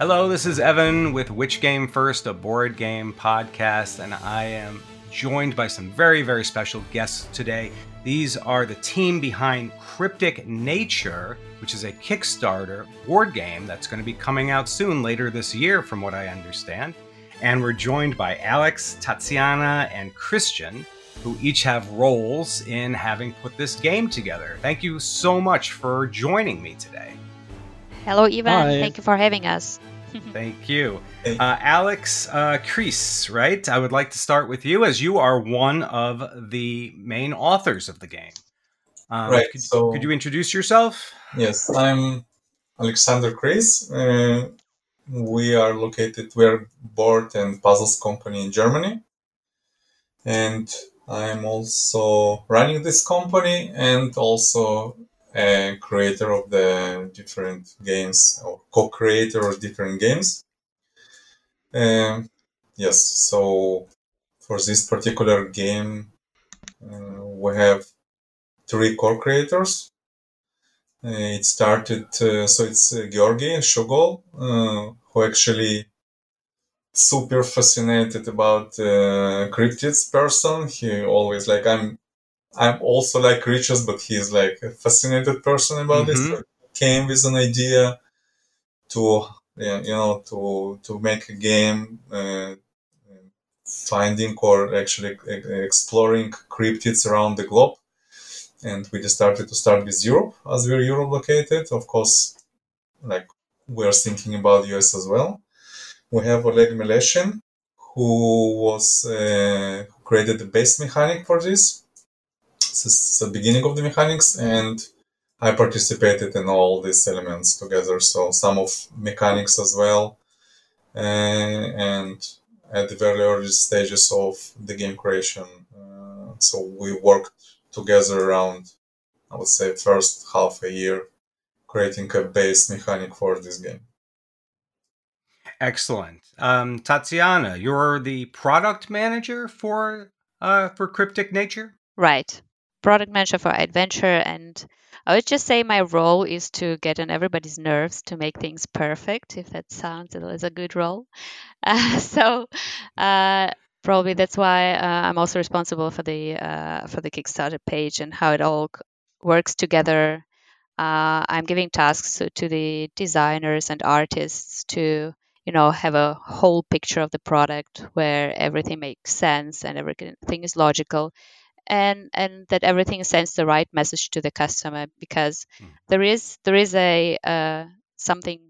Hello, this is Evan with Which Game First, a board game podcast, and I am joined by some very, very special guests today. These are the team behind Cryptic Nature, which is a Kickstarter board game that's going to be coming out soon, later this year, from what I understand. And we're joined by Alex, Tatiana, and Christian, who each have roles in having put this game together. Thank you so much for joining me today. Hello, Ivan. Hi. Thank you for having us. Thank you. Uh, Alex uh, Kreis, right? I would like to start with you as you are one of the main authors of the game. Um, Right, Could, so- could you introduce yourself? Yes, I'm Alexander Kreis. Uh, we are located, we are board and puzzles company in Germany. And I'm also running this company and also a creator of the different games or co-creator of different games. Um, yes, so for this particular game, uh, we have three co-creators. Uh, it started, uh, so it's uh, Georgi Shogol, uh, who actually super fascinated about uh, cryptids person. He always like I'm, I'm also like creatures, but he's like a fascinated person about this. Mhm. So came with an idea to, yeah, you know, to to make a game, uh, finding or actually exploring cryptids around the globe and we just started to start with Europe as we're Europe located. Of course, like we're thinking about US as well. We have Oleg Meleshin, who was uh, who created the base mechanic for this. This is the beginning of the mechanics, and I participated in all these elements together. So some of mechanics as well, uh, and at the very early stages of the game creation. Uh, so we worked together around, I would say, first half a year, creating a base mechanic for this game. Excellent. Um, Tatiana, you're the product manager for uh, for Cryptic Nature. Right. Product manager for iDventure. And I would just say my role is to get on everybody's nerves to make things perfect, if that sounds as a good role. Uh, so, uh, probably that's why uh, I'm also responsible for the uh, for the Kickstarter page and how it all works together. Uh, I'm giving tasks to, to the designers and artists to you know have a whole picture of the product where everything makes sense and everything is logical and and that everything sends the right message to the customer because Mm. there is there is a uh, something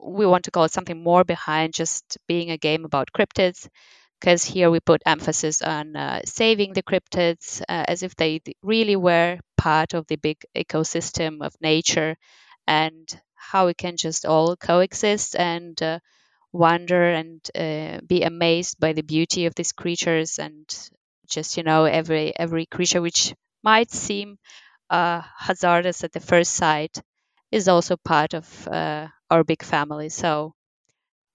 we want to call it something more behind just being a game about cryptids because here we put emphasis on uh, saving the cryptids uh, as if they really were part of the big ecosystem of nature and how we can just all coexist and uh, wonder and uh, be amazed by the beauty of these creatures and just you know every every creature which might seem uh, hazardous at the first sight is also part of uh, our big family. So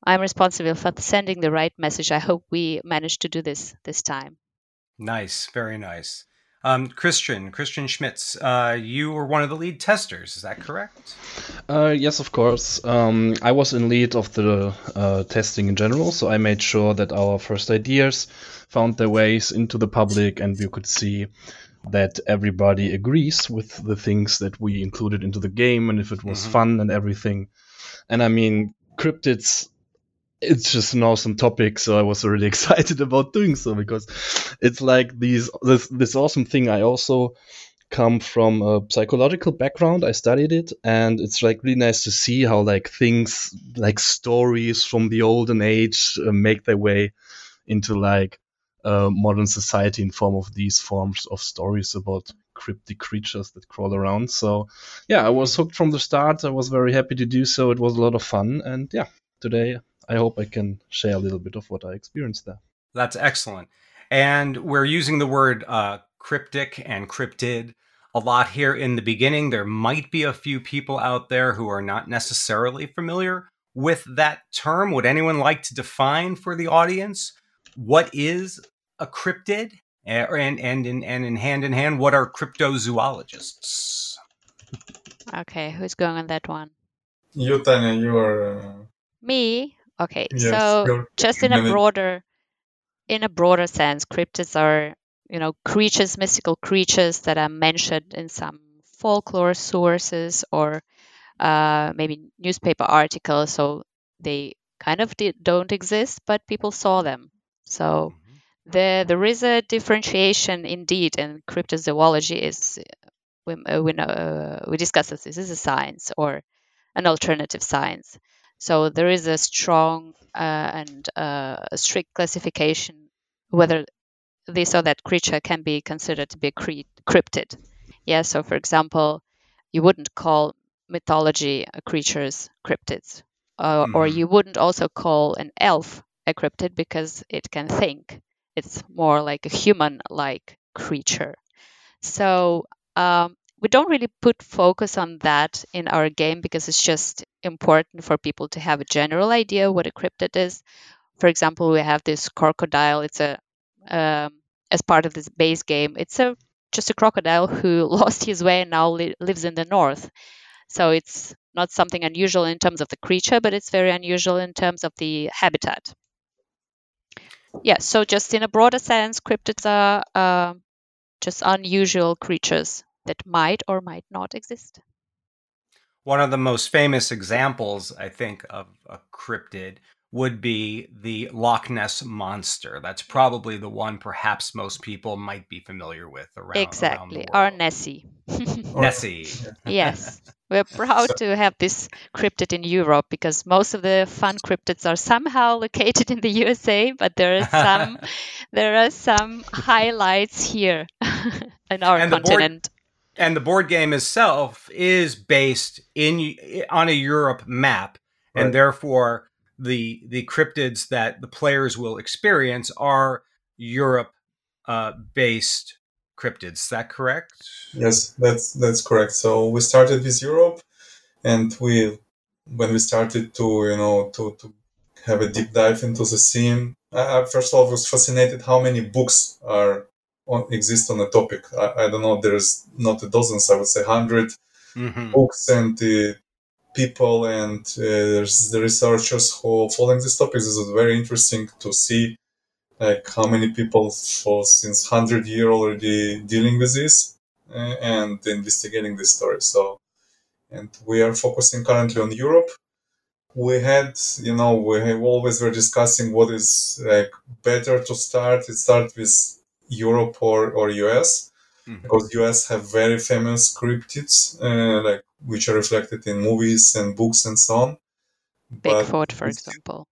I'm responsible for sending the right message. I hope we managed to do this this time. Nice, very nice. Um, Christian, Christian Schmitz, uh, you were one of the lead testers. Is that correct? Uh, yes, of course. Um, I was in lead of the uh, testing in general, so I made sure that our first ideas found their ways into the public and we could see that everybody agrees with the things that we included into the game and if it was Mhm. fun and everything. And I mean, cryptids, it's just an awesome topic, so I was really excited about doing so because it's like these this this awesome thing. I also come from a psychological background. I studied it, and it's like really nice to see how like things like stories from the olden age uh, make their way into like uh, modern society in form of these forms of stories about cryptic creatures that crawl around. So yeah, I was hooked from the start. I was very happy to do so. It was a lot of fun, and yeah, today I hope I can share a little bit of what I experienced there. That's excellent. And we're using the word uh, cryptic and cryptid a lot here in the beginning. There might be a few people out there who are not necessarily familiar with that term. Would anyone like to define for the audience what is a cryptid? And and in and in hand in hand, what are cryptozoologists? Okay, who's going on that one? You, Tanya, you are uh, Me? Okay. Yes, so just in a broader in a broader sense, cryptids are, you know, creatures, mystical creatures that are mentioned in some folklore sources or uh, maybe newspaper articles. So they kind of don't exist, but people saw them. So there, there is a differentiation indeed, and cryptozoology is we uh, we, know, uh, we discuss this. This is a science or an alternative science. So there is a strong uh, and uh, strict classification whether this or that creature can be considered to be a cre- cryptid. Yeah. So for example, you wouldn't call mythology creatures cryptids, uh, or Mhm. you wouldn't also call an elf a cryptid because it can think. It's more like a human-like creature. So um, we don't really put focus on that in our game because it's just important for people to have a general idea what a cryptid is. For example, we have this crocodile. It's a um, as part of this base game. It's a just a crocodile who lost his way and now li- lives in the north. So it's not something unusual in terms of the creature, but it's very unusual in terms of the habitat. Yeah. So just in a broader sense, cryptids are um just unusual creatures that might or might not exist. One of the most famous examples, I think, of a cryptid would be the Loch Ness monster. That's probably the one perhaps most people might be familiar with around exactly. around the Our. Nessie. Nessie. yes. We're proud to have this cryptid in Europe because most of the fun cryptids are somehow located in the USA, but there are some there are some highlights here in our And the board- continent. And the board game itself is based in on a Europe map, and therefore the the cryptids that the players will experience are Europe uh, based cryptids. Is that correct? Yes, that's that's correct. So we started with Europe, and we when we started to you know to to have a deep dive into the scene. I, I first of all was fascinated how many books are on, exist on a topic. I, I don't know. There's not a dozens. I would say hundred Mm-hmm. books and uh, people and uh, there's the researchers who following this topic. This is very interesting to see like how many people for since 100 year already dealing with this uh, and investigating this story so and we are focusing currently on europe we had you know we have always were discussing what is like better to start it start with europe or, or us Mhm. because us have very famous cryptids uh, like which are reflected in movies and books and so on But Bigfoot, for example.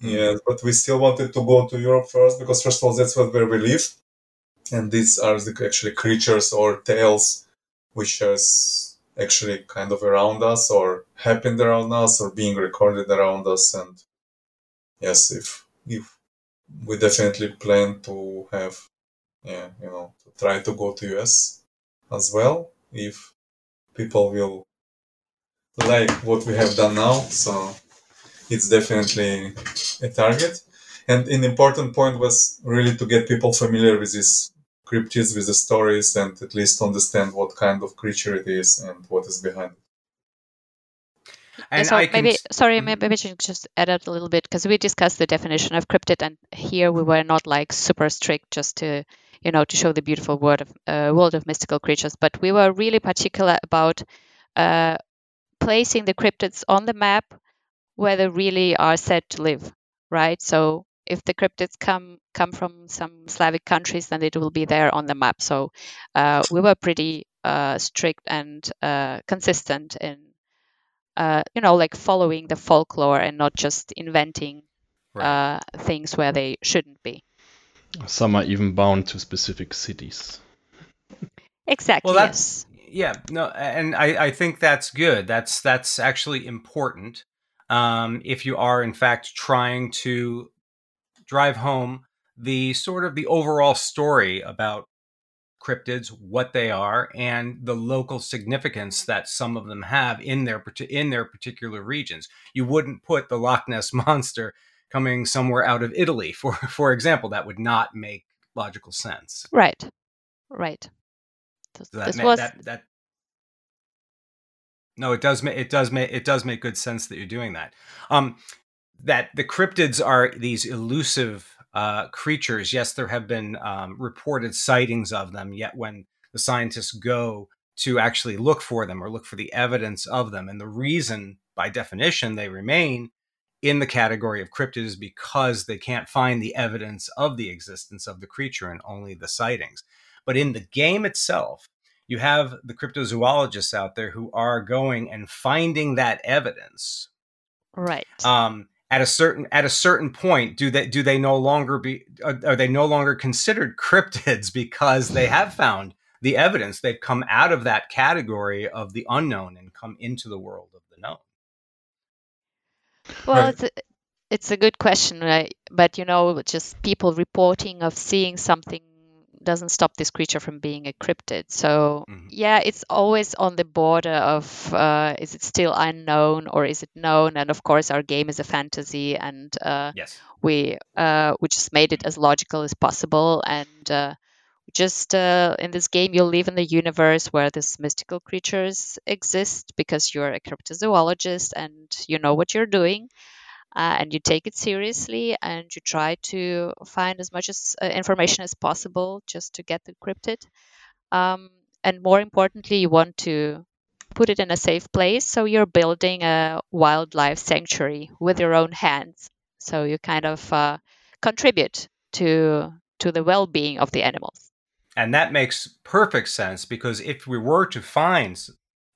Yeah, but we still wanted to go to Europe first because first of all that's what where we live, and these are the actually creatures or tales which are actually kind of around us or happened around us or being recorded around us. And yes, if if we definitely plan to have, yeah, you know, to try to go to US as well if people will like what we have done now. So it's definitely a target. And an important point was really to get people familiar with these cryptids, with the stories, and at least understand what kind of creature it is and what is behind it. And so I can maybe s- sorry, Mhm. maybe I should just add out a little bit because we discussed the definition of cryptid, and here we were not like super strict just to you know to show the beautiful word of uh, world of mystical creatures, but we were really particular about uh, placing the cryptids on the map where they really are said to live, right? So if the cryptids come come from some Slavic countries, then it will be there on the map. So uh, we were pretty uh, strict and uh, consistent in uh, you know like following the folklore and not just inventing Right. uh, things where they shouldn't be. Some are even bound to specific cities. Exactly. Well, that's yes. yeah, no, and I, I think that's good. That's that's actually important. Um, if you are in fact trying to drive home the sort of the overall story about cryptids, what they are, and the local significance that some of them have in their in their particular regions. You wouldn't put the Loch Ness monster coming somewhere out of Italy, for for example. That would not make logical sense. Right. Right. This, So that this ma- was that that no, it does make it does make it does make good sense that you're doing that. Um, that the cryptids are these elusive uh, creatures. Yes, there have been um, reported sightings of them, yet when the scientists go to actually look for them or look for the evidence of them, and the reason, by definition, they remain in the category of cryptids because they can't find the evidence of the existence of the creature and only the sightings. But in the game itself, you have the cryptozoologists out there who are going and finding that evidence. Right. Um, at a certain at a certain point, do they do they no longer be are, are they no longer considered cryptids because they have found the evidence? They've come out of that category of the unknown and come into the world of the known. Well, it's a, it's a good question, right? But you know, just people reporting of seeing something doesn't stop this creature from being a cryptid. So mm-hmm. yeah, it's always on the border of uh, is it still unknown or is it known? And of course, our game is a fantasy, and uh, yes. we uh, we just made it as logical as possible. And uh, just uh, in this game, you'll live in the universe where these mystical creatures exist because you're a cryptozoologist and you know what you're doing uh, and you take it seriously and you try to find as much as, uh, information as possible just to get the cryptid. Um, and more importantly, you want to put it in a safe place. So you're building a wildlife sanctuary with your own hands. So you kind of uh, contribute to to the well-being of the animals. And that makes perfect sense because if we were to find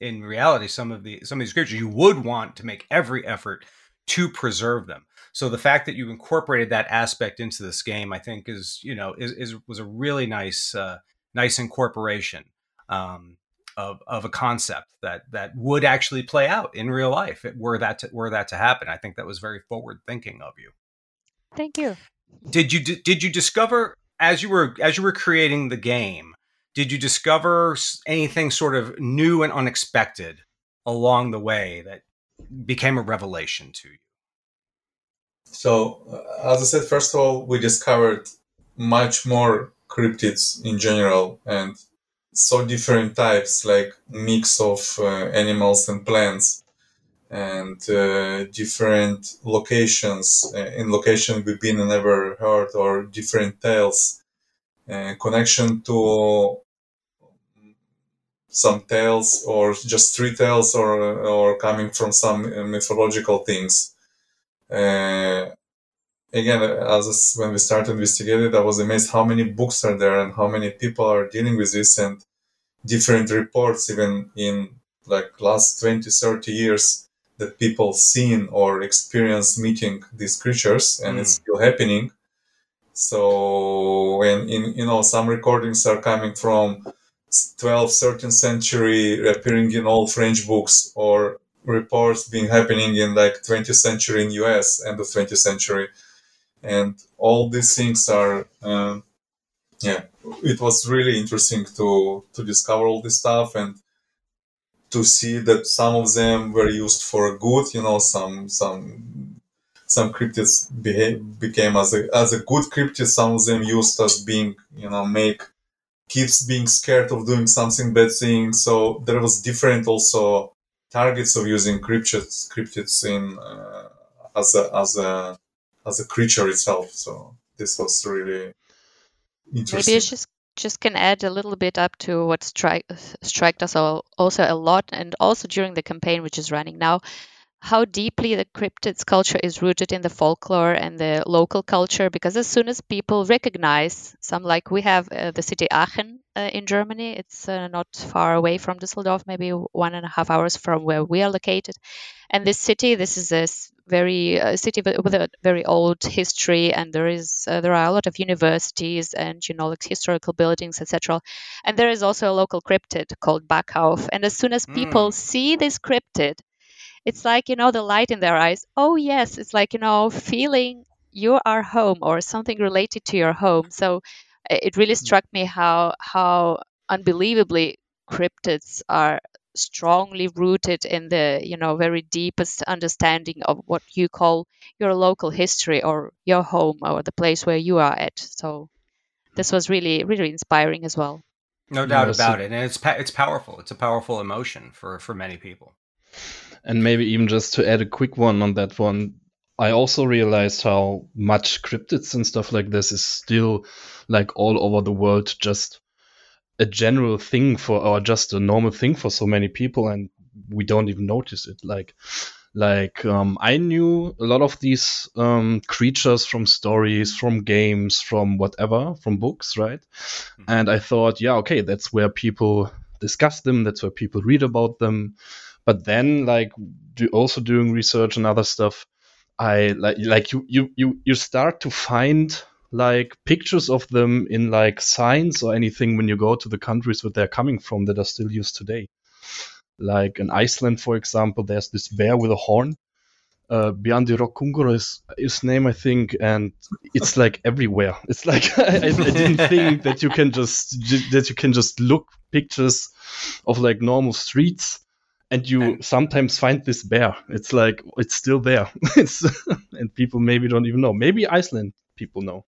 in reality some of the some of these creatures, you would want to make every effort to preserve them. So the fact that you incorporated that aspect into this game, I think, is you know is, is was a really nice uh, nice incorporation um, of of a concept that that would actually play out in real life were that to, were that to happen. I think that was very forward thinking of you. Thank you. Did you did you discover as you were as you were creating the game? Did you discover anything sort of new and unexpected along the way that became a revelation to you? So, uh, as I said, first of all, we discovered much more cryptids in general and so different types, like mix of uh, animals and plants and uh, different locations uh, in location we've been and never heard or different tales uh, connection to some tales or just three tales or or coming from some mythological things. Uh, again, as when we started investigating, I was amazed how many books are there and how many people are dealing with this and different reports, even in like last 20, 30 years that people seen or experienced meeting these creatures and mm. it's still happening. So when in, you know, some recordings are coming from 12th, 13th century appearing in all French books or reports being happening in like 20th century in US, end of 20th century. And all these things are, um, yeah, it was really interesting to, to discover all this stuff and to see that some of them were used for good, you know, some, some, some cryptids behave, became as a, as a good cryptid, some of them used as being, you know, make keeps being scared of doing something bad thing. So there was different also targets of using cryptids, cryptids in uh, as a as a as a creature itself. So this was really interesting. Maybe I just just can add a little bit up to what strike struck us all, also a lot, and also during the campaign which is running now how deeply the cryptids culture is rooted in the folklore and the local culture because as soon as people recognize some like we have uh, the city aachen uh, in germany it's uh, not far away from düsseldorf maybe one and a half hours from where we are located. And this city this is a very uh, city with a very old history and there is uh, there are a lot of universities and you know like historical buildings etc and there is also a local cryptid called Bahkauv and as soon as people mm. see this cryptid it's like you know the light in their eyes oh yes it's like you know feeling you are home or something related to your home so it really mm. struck me how how unbelievably cryptids are strongly rooted in the you know very deepest understanding of what you call your local history or your home or the place where you are at. So this was really really inspiring as well. No doubt about it. And it's it's powerful. It's a powerful emotion for for many people. And maybe even just to add a quick one on that one, I also realized how much cryptids and stuff like this is still like all over the world just a general thing for or just a normal thing for so many people and we don't even notice it. Like like um, i knew a lot of these um, creatures from stories from games from whatever from books right? Mm-hmm. and i thought yeah okay that's where people discuss them that's where people read about them. But then like do, also doing research and other stuff i like like you you you, you start to find like pictures of them in like signs or anything when you go to the countries where they're coming from that are still used today. Like in Iceland, for example, there's this bear with a horn. Uh, Bjarnarey is his name, I think, and it's like everywhere. It's like I, I, didn't think that you can just that you can just look pictures of like normal streets and you and, sometimes find this bear. It's like it's still there. it's and people maybe don't even know. Maybe Iceland people know.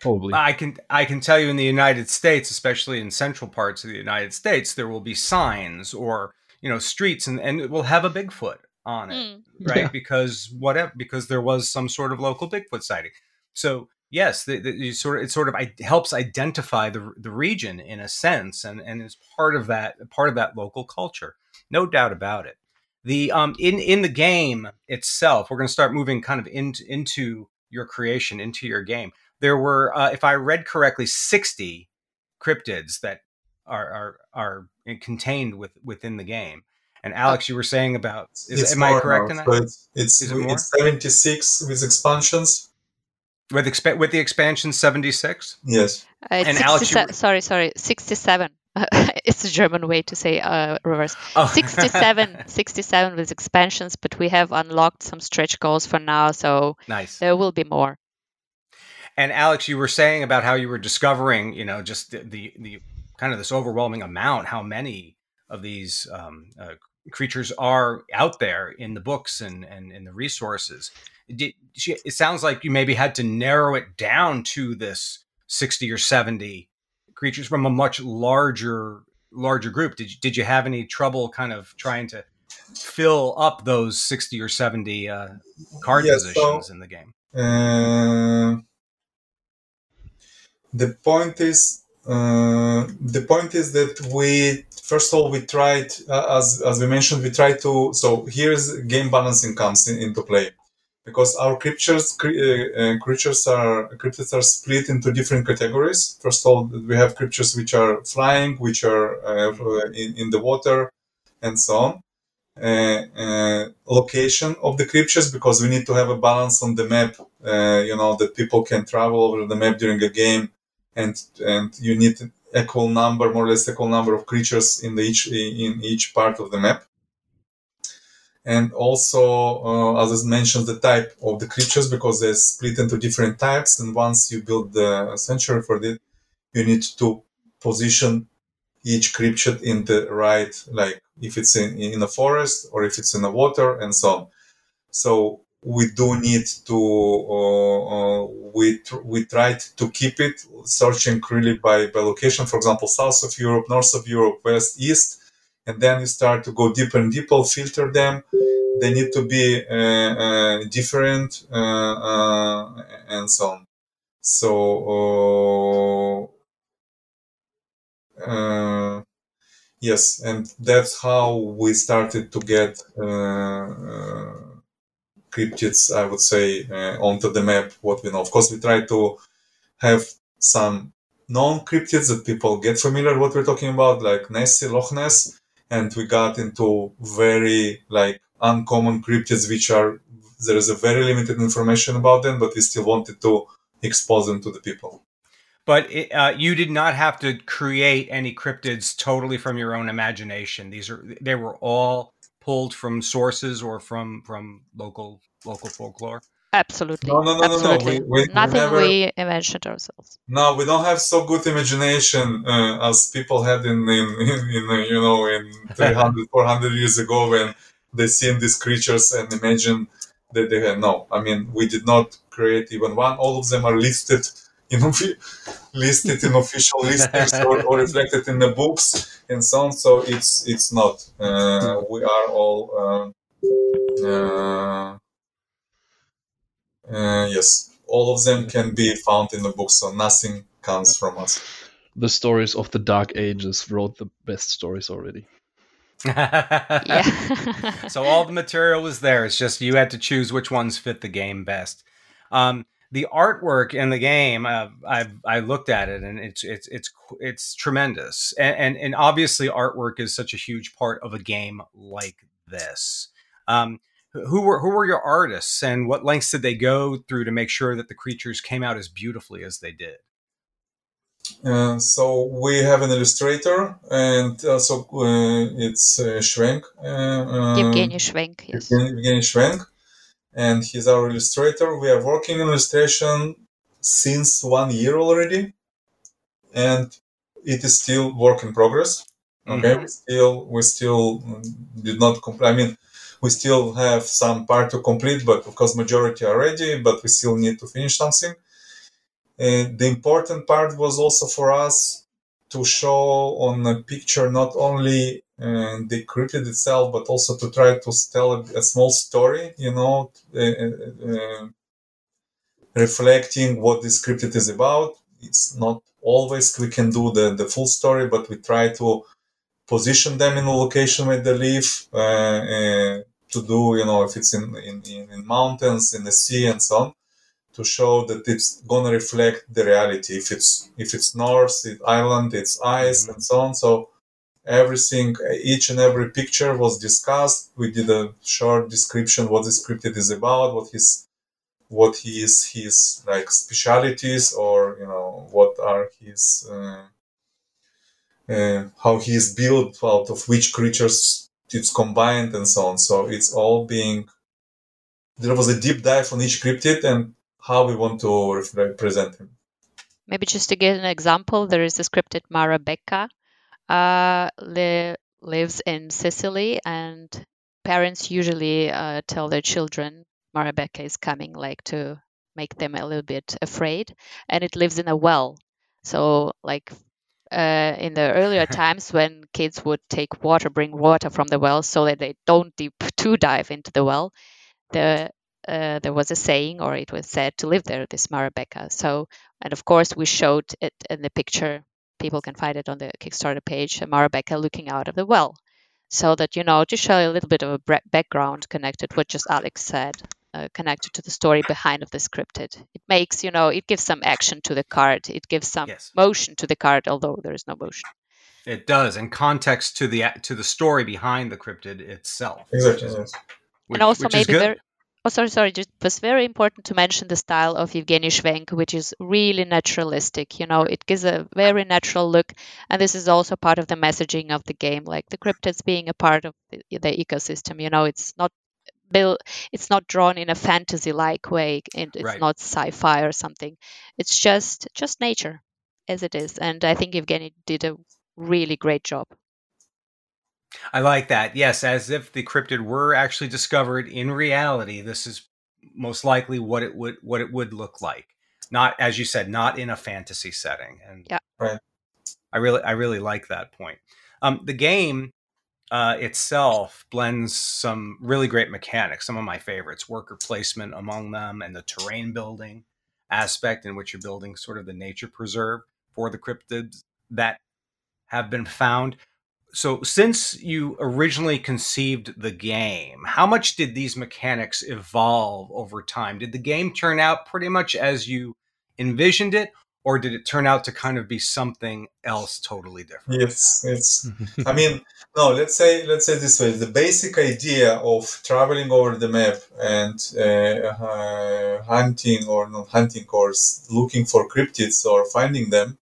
Probably. I can I can tell you in the United States, especially in central parts of the United States, there will be signs or you know streets and, and it will have a Bigfoot on it, mm. right? Yeah. Because whatever because there was some sort of local Bigfoot sighting. So yes, the, the, you sort of it sort of helps identify the the region in a sense, and and is part of that part of that local culture, no doubt about it. The um in in the game itself, we're going to start moving kind of into into your creation, into your game there were, uh, if I read correctly, 60 cryptids that are are, are contained with within the game. And Alex, you were saying about is, am I correct now, in that? It's it's, it it's 76 with expansions. With exp- with the expansion 76? Yes. Uh, and Alex, you... sorry, sorry, 67. it's a German way to say uh, reverse. Oh. 67, 67 with expansions, but we have unlocked some stretch goals for now, so nice. there will be more. And Alex, you were saying about how you were discovering, you know, just the the, the kind of this overwhelming amount, how many of these um, uh, creatures are out there in the books and and in the resources. Did, it sounds like you maybe had to narrow it down to this sixty or seventy creatures from a much larger larger group. Did you, did you have any trouble kind of trying to fill up those sixty or seventy uh, card yes, positions so, in the game? Uh, the point is uh, the point is that we first of all we tried uh, as as we mentioned we tried to so here's game balancing comes in, into play. Because our creatures uh, uh, creatures are cryptids are split into different categories. First of all we have creatures which are flying which are uh, in, in the water and so on. Uh, uh, location of the creatures because we need to have a balance on the map. Uh, you know that people can travel over the map during a game and and you need equal number, more or less equal number of creatures in the each in each part of the map. And also, uh, as I mentioned, the type of the creatures because they're split into different types. And once you build the sanctuary for it, you need to position each creature in the right, like if it's in, in a forest or if it's in the water and so on. So we do need to uh, uh, we tr- we tried to keep it searching really by by location. For example south of europe north of europe west east and then you start to go deeper and deeper filter them. They need to be uh, uh different uh, uh, and so on. So yes and that's how we started to get cryptids, I would say, uh, onto the map, what we know. Of course, we try to have some known cryptids that people get familiar what we're talking about, like Nessie, Loch Ness, and we got into very like uncommon cryptids, which are there is a very limited information about them, but we still wanted to expose them to the people. But it, uh, you did not have to create any cryptids totally from your own imagination. These are they were all pulled from sources or from from local local folklore? Absolutely. No, no, no, Absolutely. no, no. We, we, Nothing we, never, we imagined ourselves. No, we don't have so good imagination uh, as people had in, in, in, in uh, you know, in 300, 400 years ago when they seen these creatures and imagine that they had. No, I mean, we did not create even one. All of them are listed in listed in official listings or, or, reflected in the books and so on. So it's it's not. Uh, we are all. Uh, yes, all of them can be found in the book, so nothing comes from us. The stories of the Dark Ages wrote the best stories already. So all the material was there. It's just you had to choose which ones fit the game best. Um, the artwork in the game, uh, I've I looked at it and it's it's it's it's tremendous. And, and and obviously artwork is such a huge part of a game like this. Um, who were who were your artists and what lengths did they go through to make sure that the creatures came out as beautifully as they did? Uh, so we have an illustrator, and also uh, it's uh, Schwenk. Uh, Evgeny Schwenk, yes. Evgeny Schwenk, and he's our illustrator. We are working in illustration since one year already, and it is still work in progress. Okay, Mhm. we still we still mm, did not complete. I mean, we still have some part to complete, but because majority are ready, but we still need to finish something. And the important part was also for us to show on a picture not only uh, the cryptid itself, but also to try to tell a, a small story, you know, uh, uh, uh, reflecting what this cryptid is about. It's not always we can do the, the full story, but we try to position them in the location where they live uh, uh, to do, you know, if it's in, in, in in mountains, in the sea, and so on, to show that it's gonna reflect the reality. If it's if it's north, it's island, it's ice, Mhm. and so on. So everything, each and every picture was discussed. We did a short description what this cryptid is about, what his what his his like specialities, or you know what are his uh, uh, how he is built out of which creatures it's combined and so on. So it's all being there was a deep dive on each cryptid and how we want to represent him. Maybe just to give an example, there is a cryptid Mara Becca, uh, li- lives in Sicily, and parents usually uh, tell their children Marabecca is coming, like to make them a little bit afraid, and it lives in a well. So, like uh, in the earlier times when kids would take water, bring water from the well, so that they don't deep to dive into the well, the uh, there was a saying, or it was said to live there, this Marabecca. So, and of course, we showed it in the picture. People can find it on the Kickstarter page. Marabecca looking out of the well, so that you know to show a little bit of a background connected what just Alex said, uh, connected to the story behind of the cryptid. It makes you know it gives some action to the card. It gives some Yes. motion to the card, although there is no motion. It does, and context to the to the story behind the cryptid itself. Exactly. Which is, Yes. which- and also which is maybe good. very oh sorry sorry just it was very important to mention the style of Evgeny Schwenk which is really naturalistic you know it gives a very natural look and this is also part of the messaging of the game like the cryptids being a part of the, the ecosystem you know it's not built it's not drawn in a fantasy like way and it's Right. not sci-fi or something it's just just nature as it is and i think evgeny did a really great job I like that. Yes, as if the cryptid were actually discovered in reality, this is most likely what it would what it would look like. Not as you said, not in a fantasy setting. And Yeah. Right. I really I really like that point. Um, the game uh, itself blends some really great mechanics. Some of my favorites: worker placement among them, and the terrain building aspect in which you're building sort of the nature preserve for the cryptids that have been found. So, since you originally conceived the game, how much did these mechanics evolve over time? Did the game turn out pretty much as you envisioned it, or did it turn out to kind of be something else totally different? Yes, it's. I mean, no. Let's say let's say this way: the basic idea of traveling over the map and uh, uh, hunting or not hunting or looking for cryptids or finding them.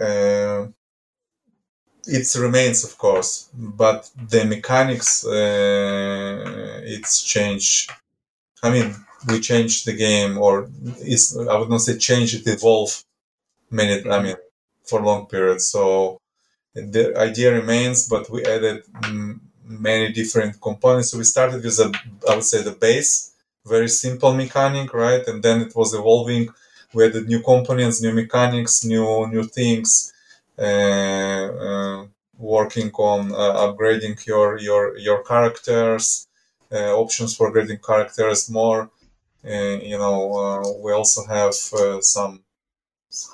Uh, it remains, of course, but the mechanics uh, it's changed. I mean, we changed the game, or it's I would not say change it, evolve many. I mean, for long periods. So the idea remains, but we added many different components. So we started with a, I would say, the base, very simple mechanic, right? And then it was evolving. We added new components, new mechanics, new new things. Uh, uh, working on uh, upgrading your your your characters, uh, options for upgrading characters, more you know, uh, we also have uh, some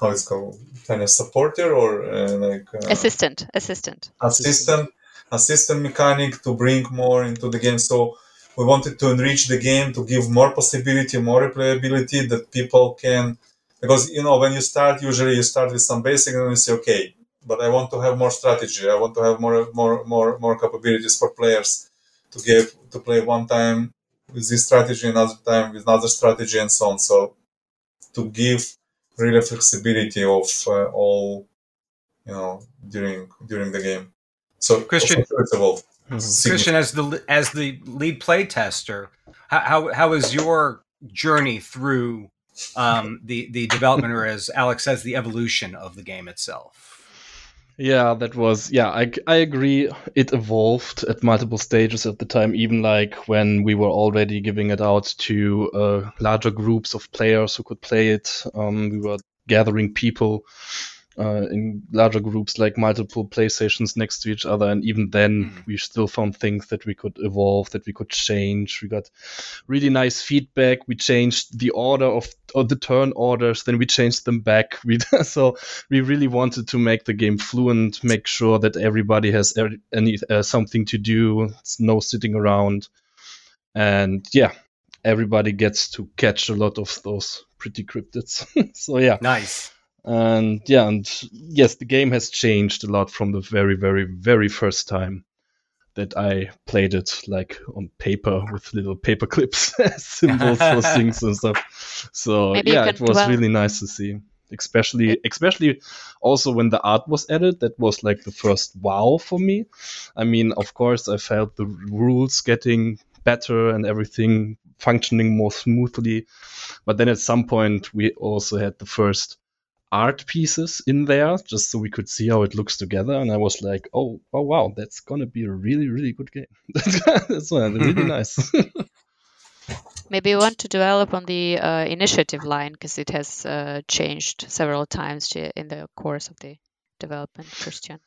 how it's called kind of supporter or uh, like assistant, assistant, assistant, assistant mechanic to bring more into the game. So we wanted to enrich the game to give more possibility, more replayability that people can because you know when you start usually you start with some basic and you say okay but i want to have more strategy i want to have more more more more capabilities for players to give to play one time with this strategy another time with another strategy and so on. So to give really flexibility of uh, all you know during during the game. So christian first of all christian as the as the lead play tester how, how, how is your journey through um, the the development, or as Alex says, the evolution of the game itself. Yeah, that was yeah. I I agree. It evolved at multiple stages at the time. Even like when we were already giving it out to uh, larger groups of players who could play it. Um, we were gathering people uh, in larger groups, like multiple PlayStations next to each other. And even then, mm. we still found things that we could evolve, that we could change. We got really nice feedback. We changed the order of, of the turn orders, then we changed them back. We, so we really wanted to make the game fluent, make sure that everybody has any uh, something to do, it's no sitting around. And yeah, everybody gets to catch a lot of those pretty cryptids. so yeah. Nice and yeah and yes the game has changed a lot from the very very very first time that i played it like on paper with little paper clips symbols for things and stuff. So Maybe yeah it was dwell. really nice to see. Especially especially also when the art was added that was like the first wow for me. I mean of course i felt the rules getting better and everything functioning more smoothly. But then at some point we also had the first art pieces in there just so we could see how it looks together and i was like oh oh wow that's gonna be a really really good game. That's really nice. Maybe you want to develop on the uh, initiative line because it has uh, changed several times in the course of the development christian.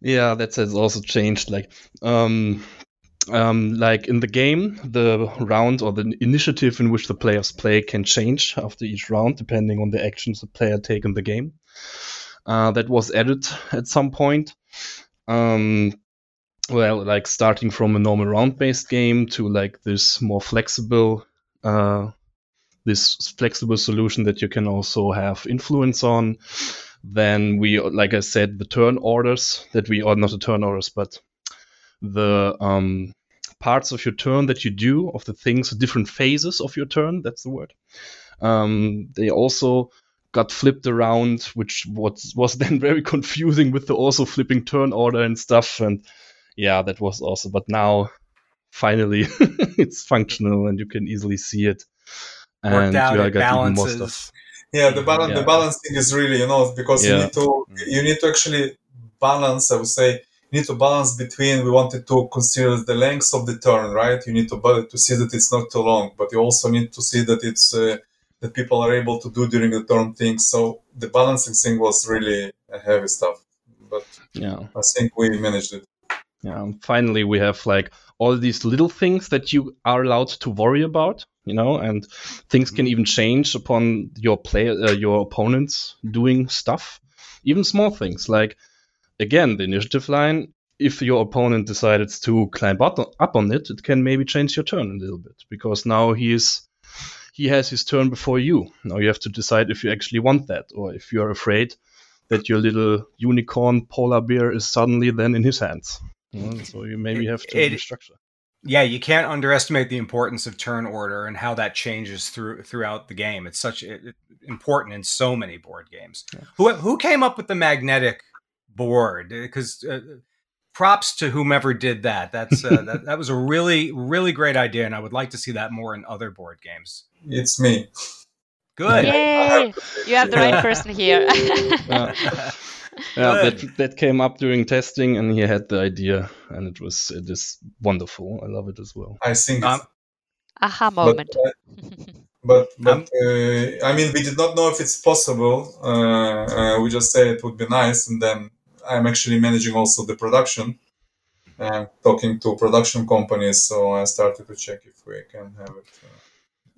Yeah that has also changed like um um, like in the game, the round or the initiative in which the players play can change after each round, depending on the actions the player take in the game. Uh, that was added at some point. Um, well, like starting from a normal round-based game to like this more flexible, uh, this flexible solution that you can also have influence on. Then we, like I said, the turn orders that we, or not the turn orders, but the um, parts of your turn that you do, of the things, different phases of your turn. That's the word. Um, they also got flipped around, which was was then very confusing with the also flipping turn order and stuff. And yeah, that was also. But now, finally, it's functional and you can easily see it. And out, you got even more stuff. Yeah, the balance yeah. the balancing is really you know because yeah. you need to you need to actually balance. I would say need to balance between we wanted to consider the length of the turn, right? You need to to see that it's not too long, but you also need to see that it's uh, that people are able to do during the turn things. So the balancing thing was really a heavy stuff, but yeah, I think we managed it. Yeah, finally we have like all these little things that you are allowed to worry about, you know, and things can even change upon your player, uh, your opponents doing stuff, even small things like again, the initiative line, if your opponent decided to climb up, on it, it can maybe change your turn a little bit because now he is he has his turn before you. Now you have to decide if you actually want that or if you're afraid that your little unicorn polar bear is suddenly then in his hands. Hmm. so you maybe have to it, restructure. Yeah, you can't underestimate the importance of turn order and how that changes through throughout the game. It's such it, important in so many board games. Yeah. Who who came up with the magnetic board because uh, props to whomever did that. That's uh, that, that was a really really great idea, and I would like to see that more in other board games. It's me. Good. Yay! You have the right person here. yeah, yeah that that came up during testing, and he had the idea, and it was it is wonderful. I love it as well. I think. Um, aha moment. But, uh, but but um, uh, I mean, we did not know if it's possible. Uh, uh we just said it would be nice, and then I'm actually managing also the production, uh, talking to production companies. So I started to check if we can have it. Uh,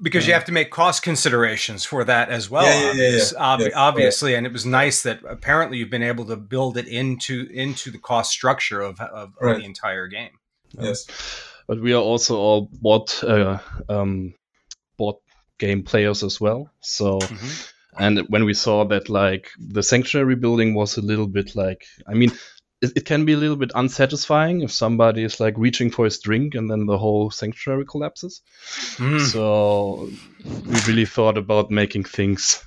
because you have to make cost considerations for that as well. Yeah, yeah, yeah, yeah. ob- Yes, obviously, and it was nice that apparently you've been able to build it into into the cost structure of of, of the entire game. Yes. But we are also all board uh, um, board game players as well. So Mhm. And when we saw that like the sanctuary building was a little bit like i mean it, it can be a little bit unsatisfying if somebody is like reaching for his drink and then the whole sanctuary collapses Mm. so we really thought about making things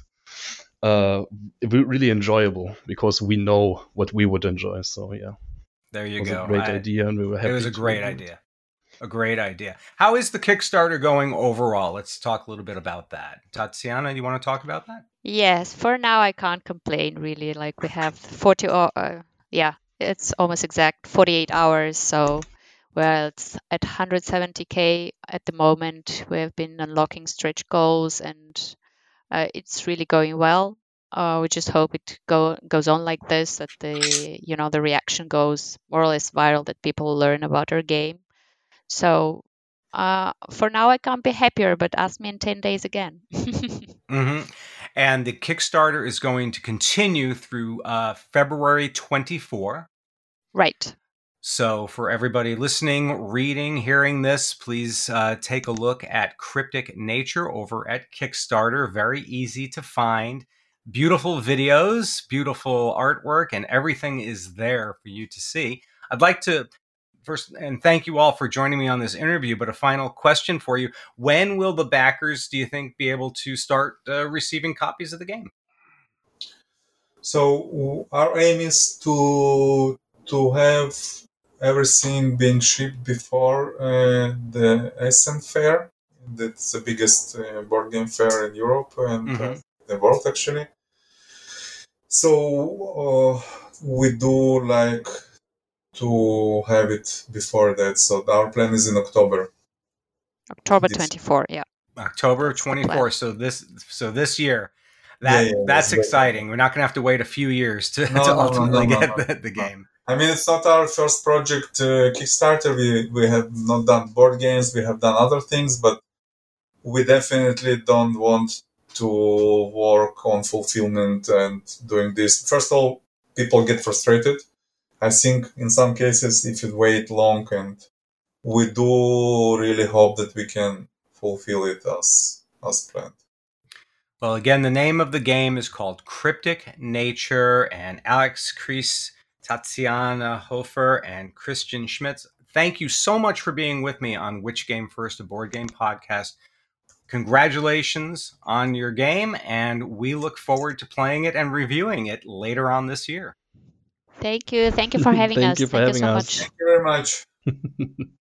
uh really enjoyable because we know what we would enjoy so yeah There it you was go. a great I- idea and we were happy It was a great do it. idea. A great idea. How is the Kickstarter going overall? Let's talk a little bit about that. Tatsiana, you want to talk about that? Yes, for now I can't complain really. Like we have 40 or uh, yeah, it's almost exact 48 hours. So well, it's at 170k at the moment. We have been unlocking stretch goals and uh, it's really going well. Uh, we just hope it go goes on like this, that the you know the reaction goes more or less viral, that people learn about our game. So uh, for now I can't be happier, but ask me in 10 days again. hmm And the Kickstarter is going to continue through uh, February 24. right. So, for everybody listening, reading, hearing this, please uh, take a look at Cryptic Nature over at Kickstarter. Very easy to find. Beautiful videos, beautiful artwork, and everything is there for you to see. I'd like to first, and thank you all for joining me on this interview, but a final question for you. When will the backers, do you think, be able to start uh, receiving copies of the game? So our aim is to to have everything being shipped before uh, the Essen Fair. That's the biggest uh, board game fair in Europe and uh, Mhm. the world, actually. So uh, we do like to have it before that. So our plan is in October. October This- 24, yeah. October That's the plan. 24th. So this so this year. That yeah, that's that's great. exciting. We're not going to have to wait a few years to, No, to no, no, ultimately no, no, get no. the, the game. I mean, it's not our first project uh, Kickstarter. We we have not done board games. We have done other things, but we definitely don't want to work on fulfillment and doing this. First of all, people get frustrated. I think in some cases, if you wait long, and we do really hope that we can fulfill it as as planned. Well, again, the name of the game is called Cryptic Nature, and Alex Kreis, Tatsiana Hofer, and Christian Schmitz. Thank you so much for being with me on Which Game First, a board game podcast. Congratulations on your game, and we look forward to playing it and reviewing it later on this year. Thank you. Thank you for having Thank us. you for Thank having you so us. much. Thank you very much.